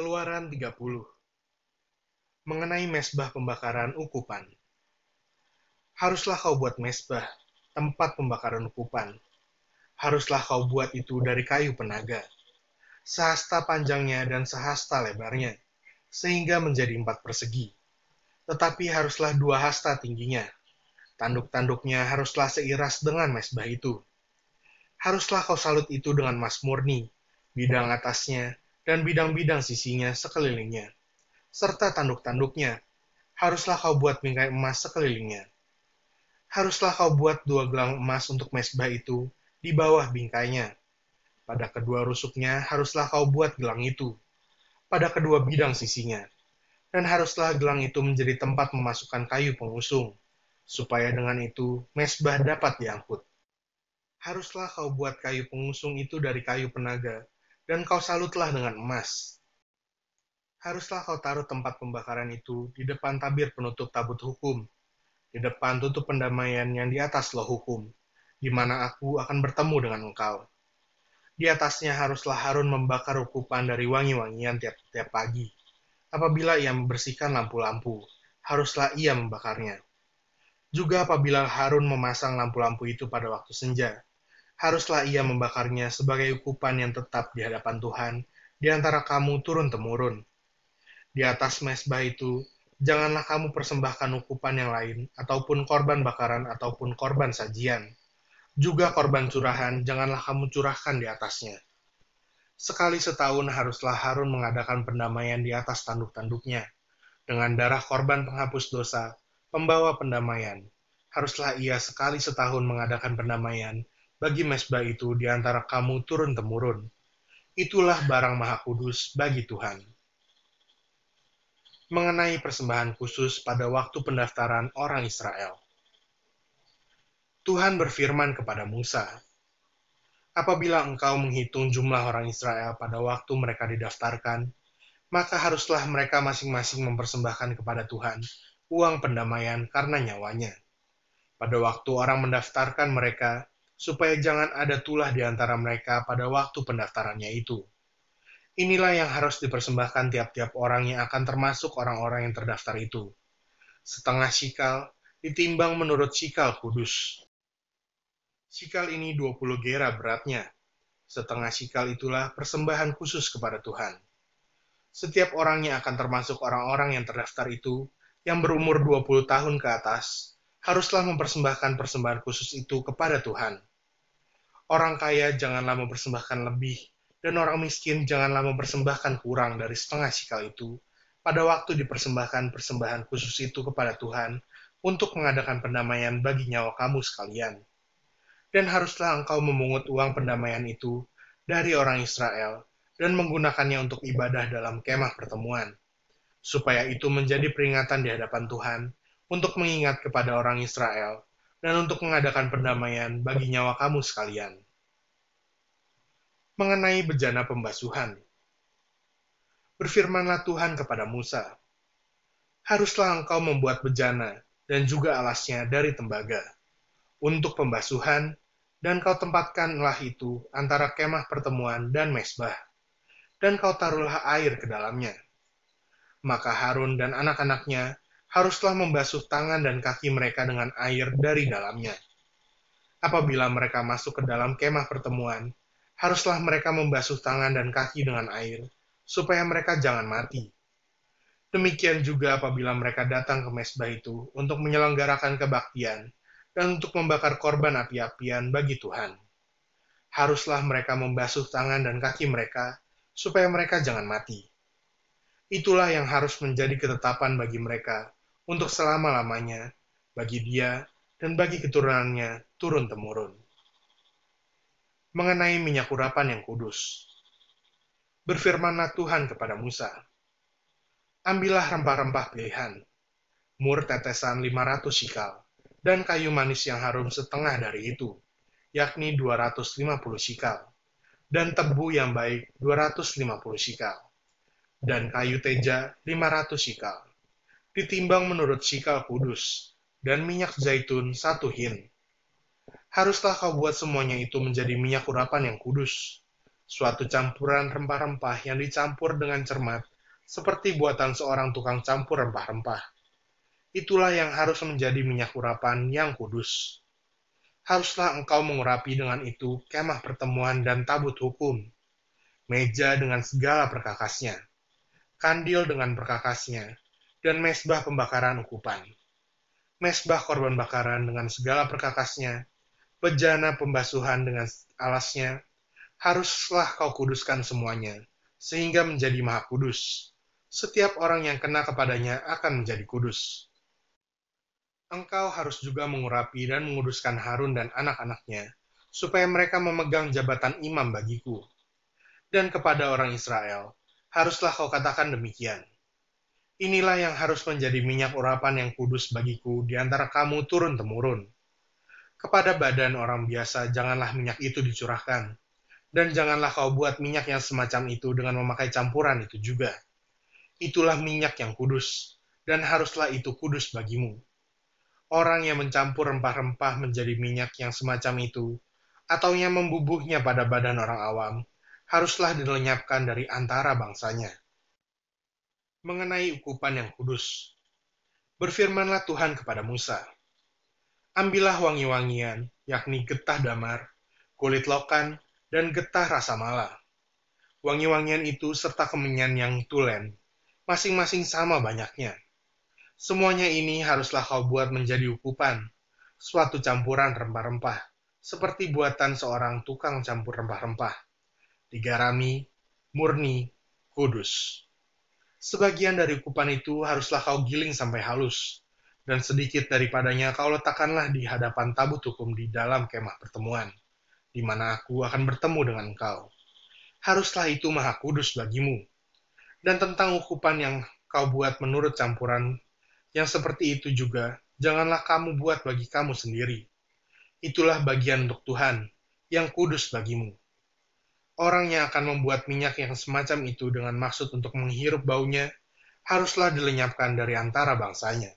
Keluaran 30 Mengenai mesbah pembakaran ukupan Haruslah kau buat mesbah, tempat pembakaran ukupan. Haruslah kau buat itu dari kayu penaga, sehasta panjangnya dan sehasta lebarnya, sehingga menjadi empat persegi. Tetapi haruslah dua hasta tingginya. Tanduk-tanduknya haruslah seiras dengan mesbah itu. Haruslah kau salut itu dengan emas murni, bidang atasnya, dan bidang-bidang sisinya sekelilingnya, serta tanduk-tanduknya. Haruslah kau buat bingkai emas sekelilingnya. Haruslah kau buat dua gelang emas untuk mesbah itu di bawah bingkainya. Pada kedua rusuknya haruslah kau buat gelang itu, pada kedua bidang sisinya. Dan haruslah gelang itu menjadi tempat memasukkan kayu pengusung, supaya dengan itu mesbah dapat diangkut. Haruslah kau buat kayu pengusung itu dari kayu penaga, dan kau salutlah dengan emas. Haruslah kau taruh tempat pembakaran itu di depan tabir penutup tabut hukum, di depan tutup pendamaian yang di atas loh hukum, di mana aku akan bertemu dengan engkau. Di atasnya haruslah Harun membakar ukupan dari wangi-wangian tiap-tiap pagi. Apabila ia membersihkan lampu-lampu, haruslah ia membakarnya. Juga apabila Harun memasang lampu-lampu itu pada waktu senja, haruslah ia membakarnya sebagai ukupan yang tetap di hadapan Tuhan di antara kamu turun-temurun. Di atas mesbah itu, janganlah kamu persembahkan ukupan yang lain, ataupun korban bakaran, ataupun korban sajian juga korban curahan, janganlah kamu curahkan di atasnya. Sekali setahun haruslah Harun mengadakan pendamaian di atas tanduk-tanduknya. Dengan darah korban penghapus dosa, pembawa pendamaian. Haruslah ia sekali setahun mengadakan pendamaian bagi mesbah itu di antara kamu turun-temurun. Itulah barang maha kudus bagi Tuhan. Mengenai persembahan khusus pada waktu pendaftaran orang Israel. Tuhan berfirman kepada Musa, Apabila engkau menghitung jumlah orang Israel pada waktu mereka didaftarkan, maka haruslah mereka masing-masing mempersembahkan kepada Tuhan uang pendamaian karena nyawanya. Pada waktu orang mendaftarkan mereka, supaya jangan ada tulah di antara mereka pada waktu pendaftarannya itu. Inilah yang harus dipersembahkan tiap-tiap orang yang akan termasuk orang-orang yang terdaftar itu. Setengah sikal ditimbang menurut sikal kudus. Sikal ini 20 gera beratnya. Setengah sikal itulah persembahan khusus kepada Tuhan. Setiap orang yang akan termasuk orang-orang yang terdaftar itu, yang berumur 20 tahun ke atas, haruslah mempersembahkan persembahan khusus itu kepada Tuhan. Orang kaya janganlah mempersembahkan lebih, dan orang miskin janganlah mempersembahkan kurang dari setengah sikal itu, pada waktu dipersembahkan persembahan khusus itu kepada Tuhan, untuk mengadakan pendamaian bagi nyawa kamu sekalian. Dan haruslah engkau memungut uang pendamaian itu dari orang Israel dan menggunakannya untuk ibadah dalam kemah pertemuan, supaya itu menjadi peringatan di hadapan Tuhan untuk mengingat kepada orang Israel dan untuk mengadakan pendamaian bagi nyawa kamu sekalian. Mengenai bejana pembasuhan, berfirmanlah Tuhan kepada Musa, haruslah engkau membuat bejana dan juga alasnya dari tembaga untuk pembasuhan, dan kau tempatkanlah itu antara kemah pertemuan dan mesbah, dan kau taruhlah air ke dalamnya. Maka Harun dan anak-anaknya haruslah membasuh tangan dan kaki mereka dengan air dari dalamnya. Apabila mereka masuk ke dalam kemah pertemuan, haruslah mereka membasuh tangan dan kaki dengan air, supaya mereka jangan mati. Demikian juga apabila mereka datang ke mesbah itu untuk menyelenggarakan kebaktian, dan untuk membakar korban api-apian bagi Tuhan. Haruslah mereka membasuh tangan dan kaki mereka, supaya mereka jangan mati. Itulah yang harus menjadi ketetapan bagi mereka untuk selama-lamanya, bagi dia dan bagi keturunannya turun-temurun. Mengenai minyak urapan yang kudus, berfirmanlah Tuhan kepada Musa, Ambillah rempah-rempah pilihan, mur tetesan 500 sikal, dan kayu manis yang harum setengah dari itu, yakni 250 sikal, dan tebu yang baik 250 sikal, dan kayu teja 500 sikal, ditimbang menurut sikal kudus, dan minyak zaitun satu hin. Haruslah kau buat semuanya itu menjadi minyak urapan yang kudus. suatu campuran rempah-rempah yang dicampur dengan cermat, seperti buatan seorang tukang campur rempah-rempah. Itulah yang harus menjadi minyak urapan yang kudus. Haruslah engkau mengurapi dengan itu kemah pertemuan dan tabut hukum, meja dengan segala perkakasnya, kandil dengan perkakasnya, dan mesbah pembakaran ukupan. Mesbah korban bakaran dengan segala perkakasnya, bejana pembasuhan dengan alasnya, haruslah kau kuduskan semuanya, sehingga menjadi maha kudus. Setiap orang yang kena kepadanya akan menjadi kudus. Engkau harus juga mengurapi dan menguduskan Harun dan anak-anaknya, supaya mereka memegang jabatan imam bagiku. Dan kepada orang Israel, haruslah kau katakan demikian. Inilah yang harus menjadi minyak urapan yang kudus bagiku di antara kamu turun-temurun kepada badan orang biasa janganlah minyak itu dicurahkan, dan janganlah kau buat minyak yang semacam itu dengan memakai campuran itu juga. Itulah minyak yang kudus, dan haruslah itu kudus bagimu. Orang yang mencampur rempah-rempah menjadi minyak yang semacam itu, atau yang membubuhnya pada badan orang awam, haruslah dilenyapkan dari antara bangsanya. Mengenai ukupan yang kudus, berfirmanlah Tuhan kepada Musa, Ambillah wangi-wangian, yakni getah damar, kulit lokan, dan getah rasa mala. Wangi-wangian itu serta kemenyan yang tulen, masing-masing sama banyaknya. Semuanya ini haruslah kau buat menjadi ukupan, suatu campuran rempah-rempah, seperti buatan seorang tukang campur rempah-rempah. Digarami, murni, kudus. Sebagian dari ukupan itu haruslah kau giling sampai halus, dan sedikit daripadanya kau letakkanlah di hadapan tabut hukum di dalam kemah pertemuan, di mana aku akan bertemu dengan engkau. Haruslah itu maha kudus bagimu. Dan tentang ukupan yang kau buat menurut campuran yang seperti itu juga, janganlah kamu buat bagi kamu sendiri. Itulah bagian untuk Tuhan, yang kudus bagimu. Orang yang akan membuat minyak yang semacam itu dengan maksud untuk menghirup baunya, haruslah dilenyapkan dari antara bangsanya